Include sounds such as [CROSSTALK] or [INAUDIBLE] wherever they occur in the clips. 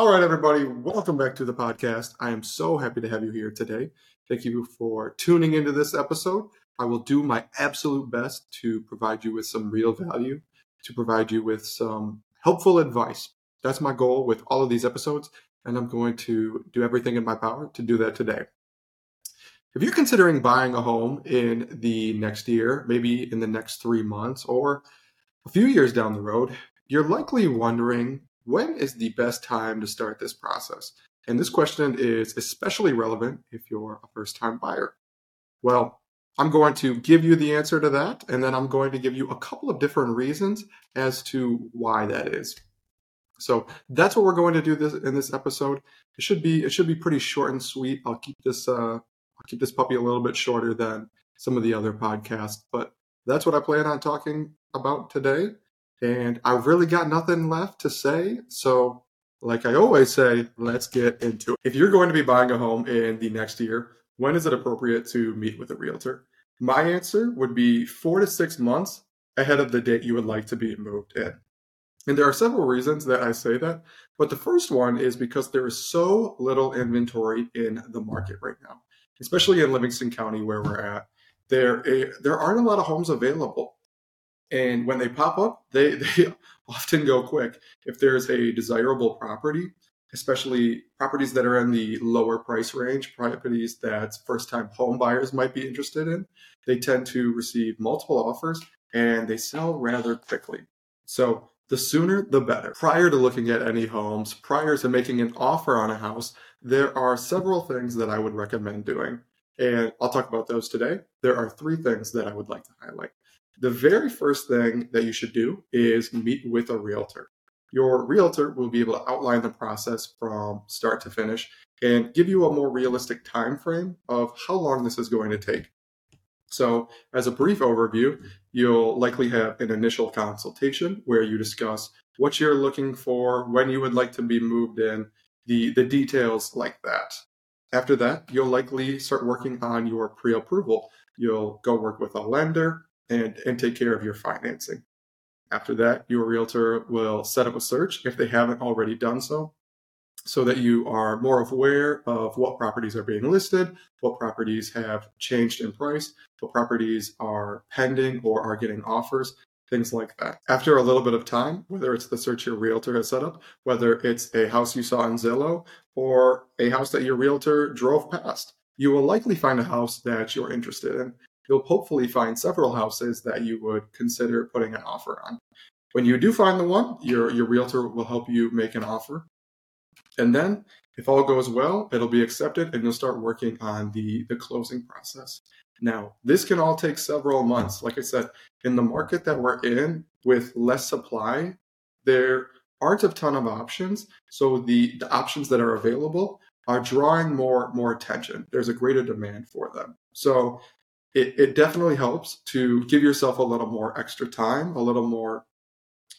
All right, everybody, welcome back to the podcast. I am so happy to have you here today. Thank you for tuning into this episode. I will do my absolute best to provide you with some real value, to provide you with some helpful advice. That's my goal with all of these episodes, and I'm going to do everything in my power to do that today. If you're considering buying a home in the next year, maybe in the next three months, or a few years down the road, you're likely wondering when is the best time to start this process? And this question is especially relevant if you're a first time buyer. Well, I'm going to give you the answer to that, and then I'm going to give you a couple of different reasons as to why that is. So that's what we're going to do this in this episode. It should be it should be pretty short and sweet. I'll keep this uh, I'll keep this puppy a little bit shorter than some of the other podcasts, but that's what I plan on talking about today. And I've really got nothing left to say. So, like I always say, let's get into it. If you're going to be buying a home in the next year, when is it appropriate to meet with a realtor? My answer would be four to six months ahead of the date you would like to be moved in. And there are several reasons that I say that, but the first one is because there is so little inventory in the market right now, especially in Livingston County where we're at. There, eh, there aren't a lot of homes available. And when they pop up, they, [LAUGHS] they often go quick. If there's a desirable property, especially properties that are in the lower price range, properties that first time home buyers might be interested in, they tend to receive multiple offers and they sell rather quickly. So the sooner the better. Prior to looking at any homes, prior to making an offer on a house, there are several things that I would recommend doing. And I'll talk about those today. There are three things that I would like to highlight. The very first thing that you should do is meet with a realtor. Your realtor will be able to outline the process from start to finish and give you a more realistic time frame of how long this is going to take. So, as a brief overview, you'll likely have an initial consultation where you discuss what you're looking for, when you would like to be moved in, the, the details like that. After that, you'll likely start working on your pre approval. You'll go work with a lender, and, and take care of your financing. After that, your realtor will set up a search if they haven't already done so, so that you are more aware of what properties are being listed, what properties have changed in price, what properties are pending or are getting offers, things like that. After a little bit of time, whether it's the search your realtor has set up, whether it's a house you saw in Zillow or a house that your realtor drove past, you will likely find a house that you're interested in you'll hopefully find several houses that you would consider putting an offer on. When you do find the one, your, your realtor will help you make an offer. And then, if all goes well, it'll be accepted and you'll start working on the, the closing process. Now, this can all take several months. Like I said, in the market that we're in with less supply, there aren't a ton of options. So the, the options that are available are drawing more more attention. There's a greater demand for them. So it, it definitely helps to give yourself a little more extra time, a little more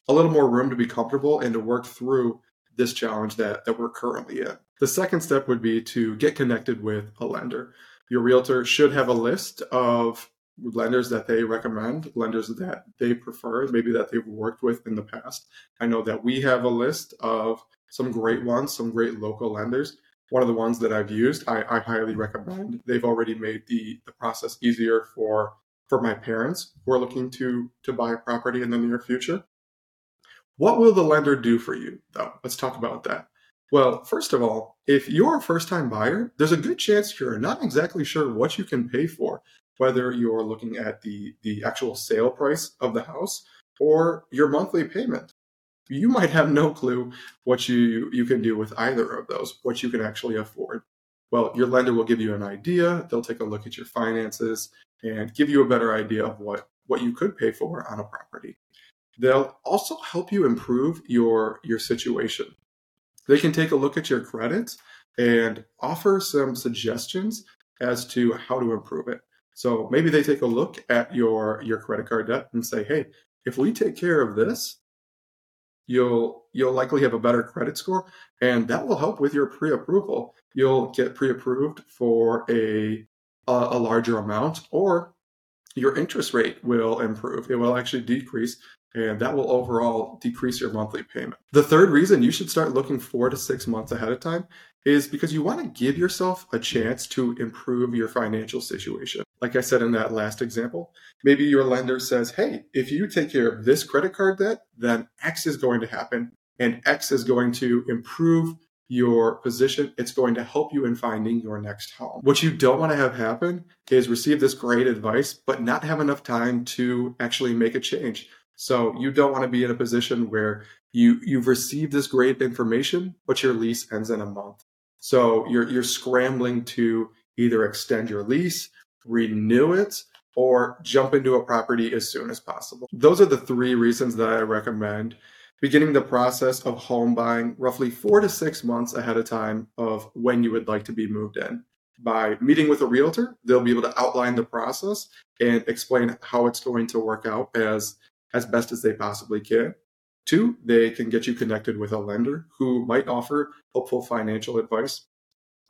a little more room to be comfortable and to work through this challenge that, that we're currently in. The second step would be to get connected with a lender. Your realtor should have a list of lenders that they recommend, lenders that they prefer, maybe that they've worked with in the past. I know that we have a list of some great ones, some great local lenders one of the ones that I've used, I, I highly mm-hmm. recommend. They've already made the, the process easier for for my parents who are looking to to buy a property in the near future. What will the lender do for you, though? Let's talk about that. Well, first of all, if you're a first time buyer, there's a good chance you're not exactly sure what you can pay for, whether you're looking at the, the actual sale price of the house or your monthly payment you might have no clue what you you can do with either of those, what you can actually afford. Well, your lender will give you an idea. They'll take a look at your finances and give you a better idea of what what you could pay for on a property. They'll also help you improve your your situation. They can take a look at your credit and offer some suggestions as to how to improve it. So maybe they take a look at your your credit card debt and say, "Hey, if we take care of this, you'll you'll likely have a better credit score and that will help with your pre-approval you'll get pre-approved for a a, larger amount or your interest rate will improve it will actually decrease and that will overall decrease your monthly payment. The third reason you should start looking four to six months ahead of time is because you want to give yourself a chance to improve your financial situation. Like I said in that last example, maybe your lender says, hey, if you take care of this credit card debt, then X is going to happen and X is going to improve your position. It's going to help you in finding your next home. What you don't want to have happen is receive this great advice, but not have enough time to actually make a change. So you don't want to be in a position where you you've received this great information, but your lease ends in a month. So you're you're scrambling to either extend your lease, renew it, or jump into a property as soon as possible. Those are the three reasons that I recommend beginning the process of home buying roughly four to six months ahead of time of when you would like to be moved in. By meeting with a realtor, they'll be able to outline the process and explain how it's going to work out as, as best as they possibly can. Two, they can get you connected with a lender who might offer helpful financial advice.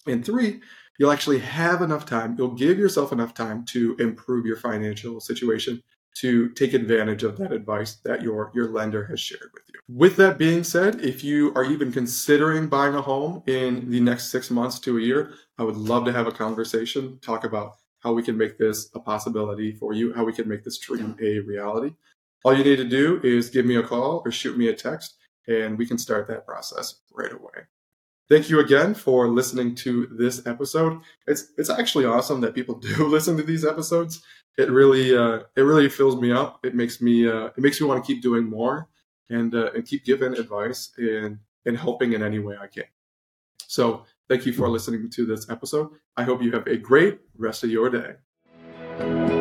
And three, you'll actually have enough time, you'll give yourself enough time to improve your financial situation to take advantage of that advice that your, your lender has shared with you. With that being said, if you are even considering buying a home in the next six months to a year, I would love to have a conversation, talk about how we can make this a possibility for you, how we can make this dream a reality. All you need to do is give me a call or shoot me a text, and we can start that process right away. Thank you again for listening to this episode. It's it's actually awesome that people [LAUGHS] do listen to these episodes. It really uh, it really fills me up. It makes me uh, it makes me want to keep doing more and uh, and keep giving advice and and helping in any way I can. So thank you for listening to this episode. I hope you have a great rest of your day.